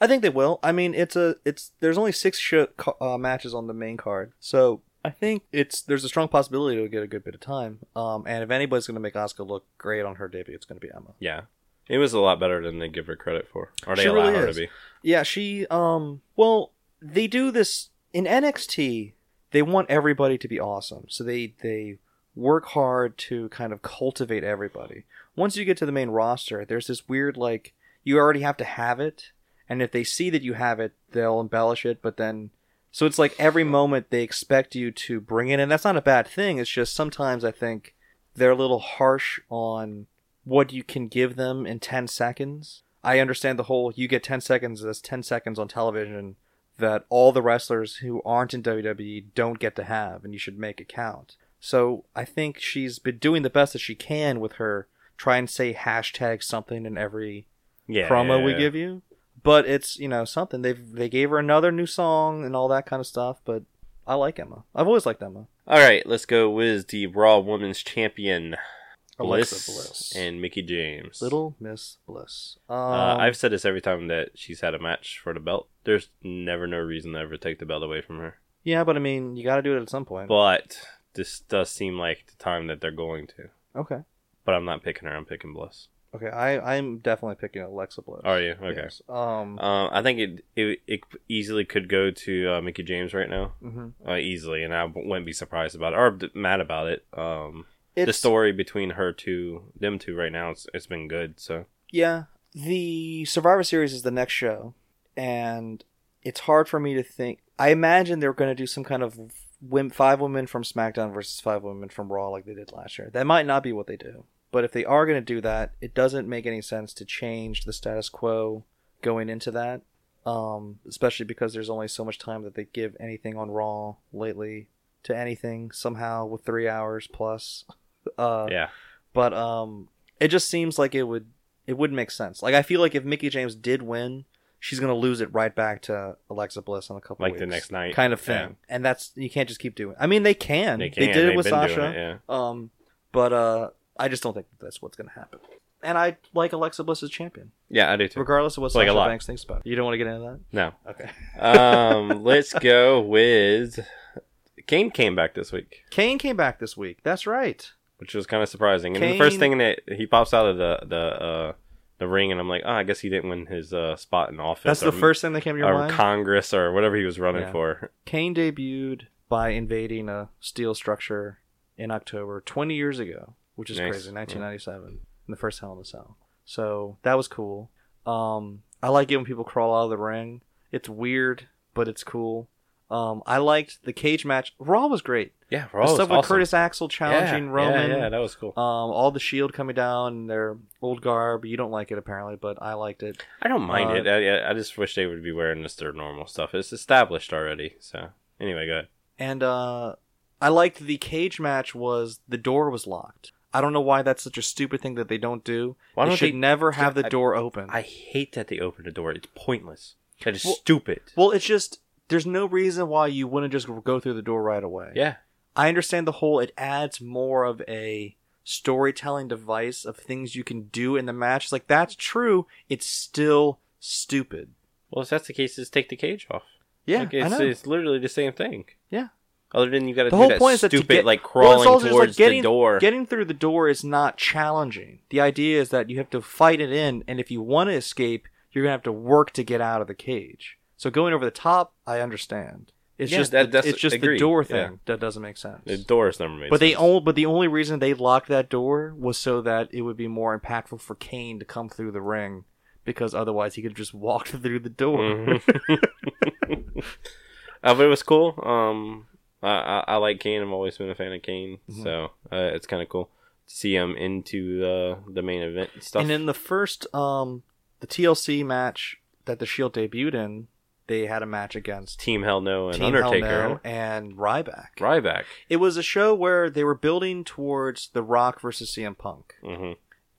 Speaker 2: I think they will. I mean, it's a it's there's only six sh- uh, matches on the main card, so I think it's there's a strong possibility to get a good bit of time. Um, and if anybody's going to make Asuka look great on her debut, it's going to be Emma.
Speaker 1: Yeah. It was a lot better than they give her credit for. Or they
Speaker 2: She
Speaker 1: allow
Speaker 2: really
Speaker 1: her
Speaker 2: is.
Speaker 1: to be.
Speaker 2: Yeah, she um well, they do this in NXT. They want everybody to be awesome. So they they work hard to kind of cultivate everybody. Once you get to the main roster, there's this weird like you already have to have it, and if they see that you have it, they'll embellish it, but then so it's like every moment they expect you to bring it and that's not a bad thing. It's just sometimes I think they're a little harsh on what you can give them in 10 seconds. I understand the whole you get 10 seconds that's 10 seconds on television that all the wrestlers who aren't in WWE don't get to have and you should make it count. So I think she's been doing the best that she can with her try and say hashtag something in every
Speaker 1: Yeah.
Speaker 2: promo
Speaker 1: yeah,
Speaker 2: we
Speaker 1: yeah.
Speaker 2: give you. But it's, you know, something. They've they gave her another new song and all that kind of stuff, but I like Emma. I've always liked Emma.
Speaker 1: All right, let's go with the Raw Women's Champion, Bliss,
Speaker 2: Bliss.
Speaker 1: and Mickie James.
Speaker 2: Little Miss Bliss. Um,
Speaker 1: Uh, I've said this every time that she's had a match for the belt. There's never no reason to ever take the belt away from her.
Speaker 2: yeah, but I mean, you got to do it at some point.
Speaker 1: But this does seem like the time that they're going to.
Speaker 2: okay.
Speaker 1: But I'm not picking her. I'm picking Bliss.
Speaker 2: Okay, I I'm definitely picking Alexa Bliss.
Speaker 1: Are you okay?
Speaker 2: Yes. Um.
Speaker 1: Um, I think it, it it easily could go to uh, Mickie James right now,
Speaker 2: mhm.
Speaker 1: uh, easily, and I wouldn't be surprised about it or mad about it. Um, the story between her two, them two, right now, it's, it's been good. So
Speaker 2: yeah. The Survivor Series is the next show, and it's hard for me to think. I imagine they're going to do some kind of wim- five women from SmackDown versus five women from Raw like they did last year. That might not be what they do, but if they are going to do that, it doesn't make any sense to change the status quo going into that. Um, especially because there's only so much time that they give anything on Raw lately to anything somehow with three hours plus. Uh,
Speaker 1: yeah,
Speaker 2: but um it just seems like it would it wouldn't make sense. Like i feel like if mickie james did win she's gonna lose it right back to alexa bliss in a couple
Speaker 1: like the next night,
Speaker 2: kind of thing. And that's you can't just keep doing i mean they can.
Speaker 1: They can.
Speaker 2: did it
Speaker 1: They've
Speaker 2: with
Speaker 1: been doing
Speaker 2: sasha.
Speaker 1: it, yeah.
Speaker 2: um but uh i just don't think that's what's gonna happen. And i like alexa bliss as champion.
Speaker 1: Yeah, I do too.
Speaker 2: regardless of what
Speaker 1: Like
Speaker 2: sasha banks thinks about it. You don't want to get into that?
Speaker 1: No.
Speaker 2: okay.
Speaker 1: Um, let's go with Kane came back this week,
Speaker 2: kane came back this week. That's right
Speaker 1: which was kind of surprising. And the first thing that he pops out of the the uh, the ring, and I'm like, oh, I guess he didn't win his uh, spot in office.
Speaker 2: that's the first thing that came to your
Speaker 1: or
Speaker 2: mind
Speaker 1: Congress or whatever he was running
Speaker 2: Yeah.
Speaker 1: for.
Speaker 2: Kane debuted by invading a steel structure in October 20 years ago, which is
Speaker 1: Nice.
Speaker 2: crazy, 1997, in the first Hell in a Cell. So that was cool. Um, I like it when people crawl out of the ring. It's weird, but it's cool. Um, I liked the cage match. Raw was great.
Speaker 1: Yeah,
Speaker 2: The
Speaker 1: Raw was
Speaker 2: stuff with
Speaker 1: awesome.
Speaker 2: Curtis Axel challenging
Speaker 1: yeah,
Speaker 2: Roman.
Speaker 1: Yeah, yeah, that was cool.
Speaker 2: Um, all the Shield coming down, their old garb. You don't like it apparently, but I liked it.
Speaker 1: I don't mind
Speaker 2: uh,
Speaker 1: it. I, I just wish they would be wearing this their normal stuff. It's established already. So anyway, go ahead.
Speaker 2: And uh, I liked the cage match was the door was locked. I don't know why that's such a stupid thing that they don't do.
Speaker 1: Why
Speaker 2: they
Speaker 1: don't
Speaker 2: should
Speaker 1: they-
Speaker 2: never have the
Speaker 1: I-
Speaker 2: door open.
Speaker 1: I hate that they open the door. It's pointless. That is
Speaker 2: Well-
Speaker 1: stupid.
Speaker 2: well, it's just there's no reason why you wouldn't just go through the door right away.
Speaker 1: Yeah.
Speaker 2: I understand the whole. It adds more of a storytelling device of things you can do in the match. It's like that's true. It's still stupid.
Speaker 1: Well, if that's the case, just take the cage off.
Speaker 2: Yeah,
Speaker 1: like, it's, it's literally the same thing.
Speaker 2: Yeah.
Speaker 1: Other than you got to do
Speaker 2: whole
Speaker 1: that
Speaker 2: point is that to
Speaker 1: stupid
Speaker 2: get-
Speaker 1: like crawling
Speaker 2: also just, like,
Speaker 1: towards
Speaker 2: getting,
Speaker 1: the door.
Speaker 2: Getting through the door is not challenging. The idea is that you have to fight it in, and if you want to escape, you're gonna have to work to get out of the cage. So going over the top, I understand. It's
Speaker 1: Yeah,
Speaker 2: just
Speaker 1: that-
Speaker 2: the,
Speaker 1: that's-
Speaker 2: it's just
Speaker 1: agreed,
Speaker 2: the door
Speaker 1: yeah.
Speaker 2: thing that doesn't make sense.
Speaker 1: the doors never made
Speaker 2: but they
Speaker 1: sense.
Speaker 2: only but the only reason they locked that door was so that it would be more impactful for Kane to come through the ring because otherwise he could have just walked through the door.
Speaker 1: Mhm. uh, but it was cool. Um, I, I, I like Kane. I've always been a fan of Kane,
Speaker 2: Mhm.
Speaker 1: so uh, it's kind of cool to see him into the the main event and stuff.
Speaker 2: And in the first um the TLC match that the Shield debuted in, they had a match against
Speaker 1: Team Hell No and
Speaker 2: Team Hell
Speaker 1: Undertaker,
Speaker 2: No and Ryback.
Speaker 1: Ryback.
Speaker 2: It was a show where they were building towards The Rock versus CM Punk
Speaker 1: hmm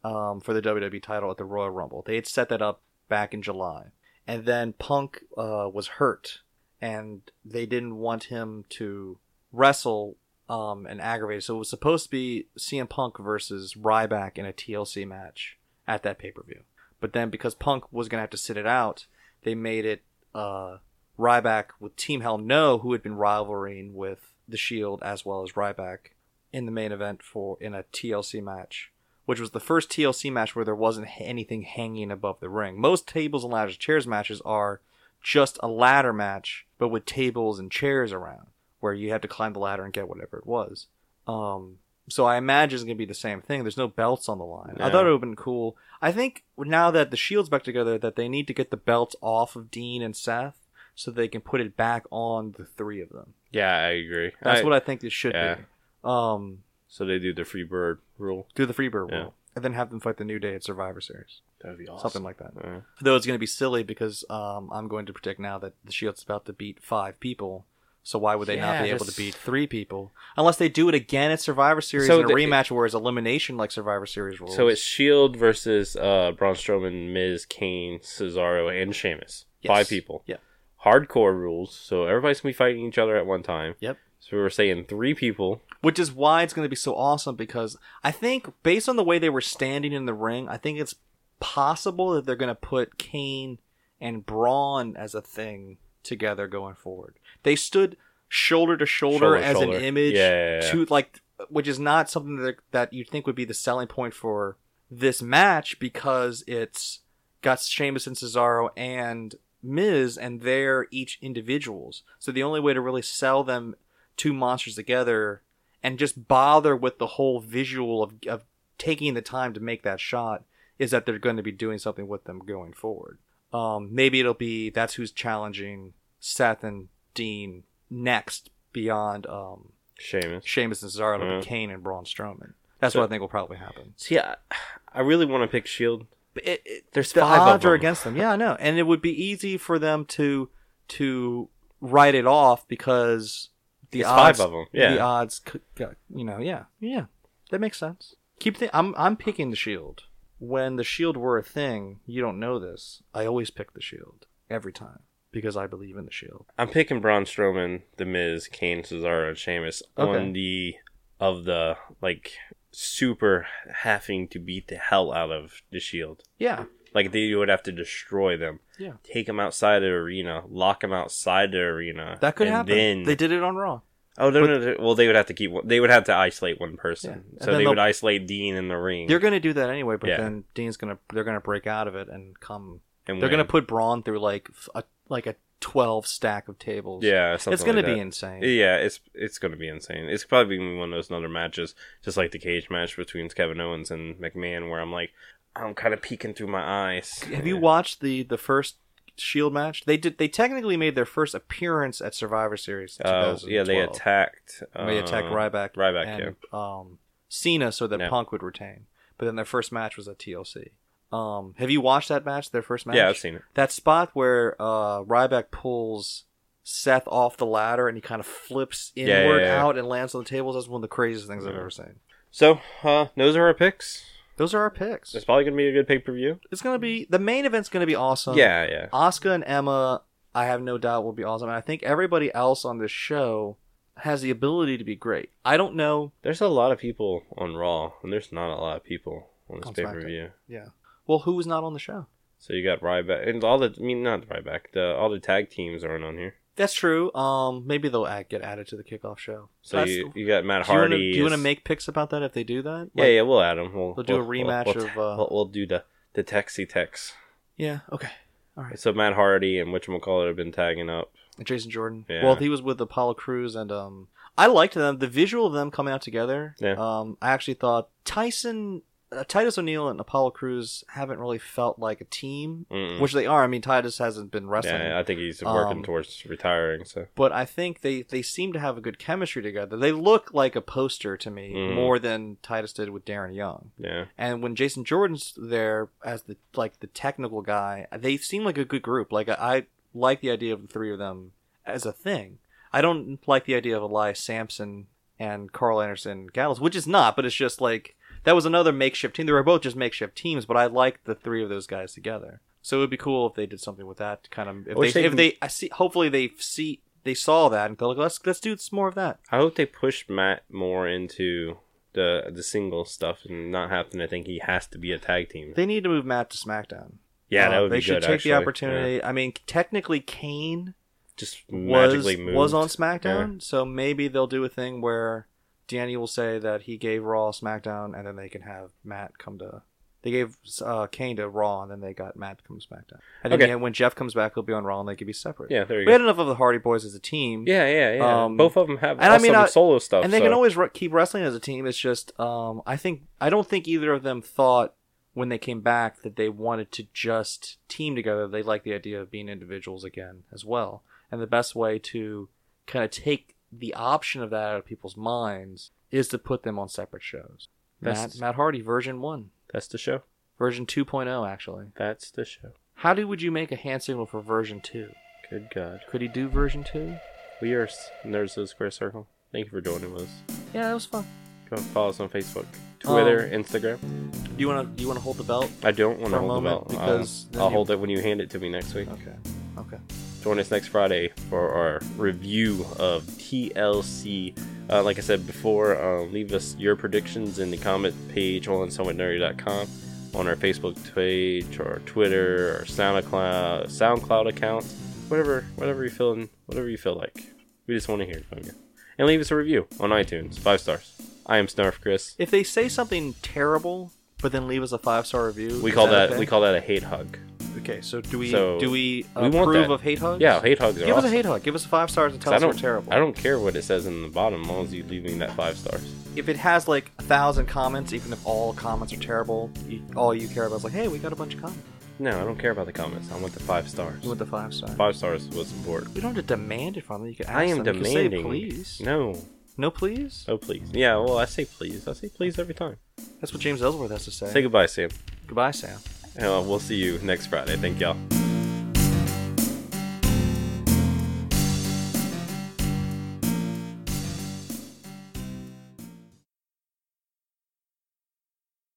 Speaker 2: um, for the WWE title at the Royal Rumble. They had set that up back in July, and then Punk uh, was hurt, and they didn't want him to wrestle um, and aggravate. So it was supposed to be CM Punk versus Ryback in a TLC match at that pay per view. But then because Punk was gonna have to sit it out, they made it uh, Ryback with Team Hell No, who had been rivaling with the Shield as well as Ryback in the main event for in a TLC match, which was the first TLC match where there wasn't anything hanging above the ring. Most tables and ladders chairs matches are just a ladder match, but with tables and chairs around, where you have to climb the ladder and get whatever it was. Um, so I imagine it's gonna be the same thing. There's no belts on the line. I thought it would have been cool. I think now that the Shield's back together, that they need to get the belts off of Dean and Seth so they can put it back on the three of them.
Speaker 1: Yeah, I agree.
Speaker 2: That's
Speaker 1: I-
Speaker 2: what I think it should
Speaker 1: yeah.
Speaker 2: be. Um,
Speaker 1: So they do the free bird rule.
Speaker 2: do the Freebird
Speaker 1: Yeah.
Speaker 2: rule, and then have them fight the New Day at Survivor Series,
Speaker 1: That would be awesome.
Speaker 2: something like that.
Speaker 1: Yeah.
Speaker 2: Though it's going to be silly because um, I'm going to predict now that the Shield's about to beat five people. So why would they not
Speaker 1: Yeah,
Speaker 2: be able
Speaker 1: just-
Speaker 2: to beat three people unless they do it again at Survivor Series
Speaker 1: So
Speaker 2: in a
Speaker 1: the-
Speaker 2: rematch where it's elimination like Survivor Series rules?
Speaker 1: So it's Shield versus uh, Braun Strowman, Miz, Kane, Cesaro, and Sheamus.
Speaker 2: Yes.
Speaker 1: Five people.
Speaker 2: Yeah.
Speaker 1: Hardcore rules, so everybody's gonna be fighting each other at one time.
Speaker 2: Yep.
Speaker 1: So we were saying three people.
Speaker 2: which is why it's going to be so awesome because I think based on the way they were standing in the ring, I think it's possible that they're going to put Kane and Braun as a thing together going forward. They stood shoulder to shoulder,
Speaker 1: Shoulder
Speaker 2: as
Speaker 1: shoulder.
Speaker 2: an image
Speaker 1: Yeah, yeah, yeah.
Speaker 2: to like which is not something that that you'd think would be the selling point for this match because it's got Sheamus and Cesaro and Miz and they're each individuals. So the only way to really sell them two monsters together and just bother with the whole visual of, of taking the time to make that shot is that they're going to be doing something with them going forward. Um, maybe it'll be that's who's challenging Seth and Dean next beyond um,
Speaker 1: Sheamus.
Speaker 2: Sheamus and Cesaro. It'll
Speaker 1: Yeah.
Speaker 2: be Kane and Braun Strowman. That's
Speaker 1: So-
Speaker 2: what I think will probably happen.
Speaker 1: See, I, I really want to pick Shield.
Speaker 2: But it, it,
Speaker 1: There's
Speaker 2: the
Speaker 1: five of
Speaker 2: odds are against them. Yeah, I know, and it would be easy for them to to write it off because the
Speaker 1: It's
Speaker 2: odds,
Speaker 1: five of them. Yeah.
Speaker 2: the odds, you know, yeah, yeah, that makes sense. Keep the, I'm I'm picking the Shield. When the Shield were a thing, you don't know this. I always pick the Shield every time because I believe in the Shield.
Speaker 1: I'm picking Braun Strowman, The Miz, Kane, Cesaro, and Sheamus
Speaker 2: Okay.
Speaker 1: on the of the like super having to beat the hell out of the Shield.
Speaker 2: Yeah,
Speaker 1: Like they would have to destroy them.
Speaker 2: Yeah.
Speaker 1: Take them outside the arena, lock them outside the arena.
Speaker 2: that could
Speaker 1: and
Speaker 2: happen.
Speaker 1: Then
Speaker 2: They did it on Raw.
Speaker 1: Oh no, no, no, well they would have to keep. one- They would have to isolate one person.
Speaker 2: Yeah.
Speaker 1: So they would isolate Dean in the ring.
Speaker 2: They're going to do that anyway, but
Speaker 1: Yeah.
Speaker 2: then Dean's gonna they're gonna break out of it and come.
Speaker 1: and
Speaker 2: They're gonna put Braun through like a like a twelve stack of tables.
Speaker 1: yeah.
Speaker 2: It's gonna be insane.
Speaker 1: Yeah, it's it's gonna be insane. It's probably gonna be one of those other matches, just like the cage match between Kevin Owens and McMahon, where I'm like, I'm kind of peeking through my eyes.
Speaker 2: Have you watched the the first Shield match? They did. They technically made their first appearance at Survivor Series.
Speaker 1: Uh, yeah, they
Speaker 2: 2012.
Speaker 1: attacked.
Speaker 2: They attacked
Speaker 1: uh,
Speaker 2: Ryback.
Speaker 1: Ryback,
Speaker 2: and, um, Cena, so that
Speaker 1: Yeah.
Speaker 2: Punk would retain. But then their first match was at TLC. Um, have you watched that match? Their first match.
Speaker 1: Yeah, I've seen it.
Speaker 2: that spot where uh, Ryback pulls Seth off the ladder and he kind of flips
Speaker 1: Yeah,
Speaker 2: inward
Speaker 1: yeah, yeah.
Speaker 2: out and lands on the tables. That's one of the craziest things I've ever seen.
Speaker 1: So, uh, those are our picks.
Speaker 2: Those are our picks.
Speaker 1: It's probably gonna be a good pay per view.
Speaker 2: It's gonna be the main event's gonna be awesome.
Speaker 1: yeah, yeah.
Speaker 2: Asuka and Emma, I have no doubt will be awesome. And I think everybody else on this show has the ability to be great. I don't know.
Speaker 1: There's a lot of people on Raw, and there's not a lot of people on this pay per view.
Speaker 2: Yeah. Well, who's not on the show?
Speaker 1: So you got Ryback, and all the I mean not Ryback. The all the tag teams aren't on here.
Speaker 2: That's true. Um, maybe they'll add, get added to the kickoff show.
Speaker 1: So
Speaker 2: That's-
Speaker 1: you, you got Matt
Speaker 2: do you wanna-
Speaker 1: Hardy.
Speaker 2: do you want to make picks about that if they do that?
Speaker 1: Yeah,
Speaker 2: Like-
Speaker 1: yeah, we'll add them. We'll,
Speaker 2: We'll do a rematch
Speaker 1: we'll,
Speaker 2: of, uh,
Speaker 1: We'll, we'll do the the Texy Tex.
Speaker 2: yeah. Okay. All right.
Speaker 1: So Matt Hardy and whatchamacallit have been tagging up.
Speaker 2: Jason Jordan.
Speaker 1: Yeah.
Speaker 2: Well, he was with Apollo Crews, and um, I liked them. The visual of them coming out together.
Speaker 1: Yeah.
Speaker 2: Um, I actually thought Tyson, uh, Titus O'Neil, and Apollo Crews haven't really felt like a team,
Speaker 1: Mm-mm.
Speaker 2: which they are. I mean, Titus hasn't been wrestling,
Speaker 1: yeah, I think he's working
Speaker 2: Um,
Speaker 1: towards retiring. So
Speaker 2: but I think they they seem to have a good chemistry together. They look like a poster to me
Speaker 1: Mhm.
Speaker 2: more than Titus did with Darren Young.
Speaker 1: yeah,
Speaker 2: And when Jason Jordan's there as the like the technical guy, they seem like a good group. Like I, I like the idea of the three of them as a thing. I don't like the idea of Elias Samson and Karl Anderson Gallows, which is not, but it's just like that was another makeshift team. They were both just makeshift teams, but I like the three of those guys together. So it would be cool if they did something with that kind of. If they,
Speaker 1: they
Speaker 2: if they, I see. Hopefully they see they saw that and go like, let's let's do some more of that.
Speaker 1: I hope they push Matt more into the the single stuff and not having to think he has to be a tag team.
Speaker 2: They need to move Matt to SmackDown.
Speaker 1: yeah, that
Speaker 2: Uh,
Speaker 1: would
Speaker 2: they
Speaker 1: be
Speaker 2: should
Speaker 1: good.
Speaker 2: They should take
Speaker 1: actually.
Speaker 2: the opportunity. I mean, technically, Kane
Speaker 1: just
Speaker 2: was
Speaker 1: magically moved.
Speaker 2: was on SmackDown. So maybe they'll do a thing where Danny will say that he gave Raw SmackDown, and then they can have Matt come to. They gave uh, Kane to Raw, and then they got Matt to come to SmackDown. And then
Speaker 1: Okay.
Speaker 2: yeah, when Jeff comes back, he'll be on Raw, and they could be separate.
Speaker 1: Yeah, there you go.
Speaker 2: we had enough of the Hardy Boys as a team.
Speaker 1: Yeah, yeah, yeah.
Speaker 2: Um,
Speaker 1: Both of them have
Speaker 2: and I mean, I-
Speaker 1: solo stuff.
Speaker 2: and they
Speaker 1: so-
Speaker 2: can always re- keep wrestling as a team. It's just, um, I think, I don't think either of them thought when they came back that they wanted to just team together. They like the idea of being individuals again as well. And the best way to kind of take the option of that out of people's minds is to put them on separate shows. Matt,
Speaker 1: That's-
Speaker 2: Matt Hardy, version one,
Speaker 1: That's the show.
Speaker 2: version 2.0, actually.
Speaker 1: That's the show.
Speaker 2: How do would you make a hand signal for version two?
Speaker 1: Good God.
Speaker 2: Could he do version two?
Speaker 1: We are s- Nerds of the Square Circle. Thank you for joining us.
Speaker 2: Yeah, that was fun.
Speaker 1: Go follow us on Facebook, Twitter,
Speaker 2: Um,
Speaker 1: Instagram.
Speaker 2: Do you want to? Do you want to hold the belt?
Speaker 1: I don't want
Speaker 2: for
Speaker 1: to
Speaker 2: a
Speaker 1: hold the
Speaker 2: moment,
Speaker 1: belt.
Speaker 2: Because then
Speaker 1: I'll
Speaker 2: you-
Speaker 1: hold it when you hand it to me next week.
Speaker 2: Okay. Okay.
Speaker 1: Join us next Friday for our review of TLC. Uh, like I said before, uh, leave us your predictions in the comment page on somewhatnerdy.com, on our Facebook page, or Twitter, or SoundCloud, SoundCloud accounts, whatever, whatever you feeling, whatever you feel like. We just want to hear from you, and leave us a review on iTunes, five stars. I am Snarf Chris.
Speaker 2: If they say something terrible, but then leave us a five star review,
Speaker 1: We call that
Speaker 2: okay?
Speaker 1: we call that a hate hug.
Speaker 2: Okay, so do we
Speaker 1: So,
Speaker 2: do we
Speaker 1: we uh, want
Speaker 2: approve
Speaker 1: that.
Speaker 2: of hate hugs?
Speaker 1: Yeah, hate hugs are
Speaker 2: Give us
Speaker 1: awesome.
Speaker 2: a hate hug. Give us five stars and tell
Speaker 1: I
Speaker 2: us we're
Speaker 1: don't
Speaker 2: terrible.
Speaker 1: I don't care what it says in the bottom, as long as you leave me that five stars.
Speaker 2: If it has like a thousand comments, even if all comments are terrible, you, all you care about is like, hey, we got a bunch of comments.
Speaker 1: No, I don't care about the comments. I want the five stars.
Speaker 2: You want the five stars?
Speaker 1: Five stars was important.
Speaker 2: We don't have to demand it from them. You can ask
Speaker 1: I am
Speaker 2: them. You can say,
Speaker 1: demanding.
Speaker 2: please.
Speaker 1: No.
Speaker 2: No, please.
Speaker 1: Oh, please. Yeah, well, I say please. I say please every time.
Speaker 2: That's what James Ellsworth has to say.
Speaker 1: Say goodbye, Sam.
Speaker 2: Goodbye, Sam.
Speaker 1: Uh, we'll see you next Friday. Thank y'all.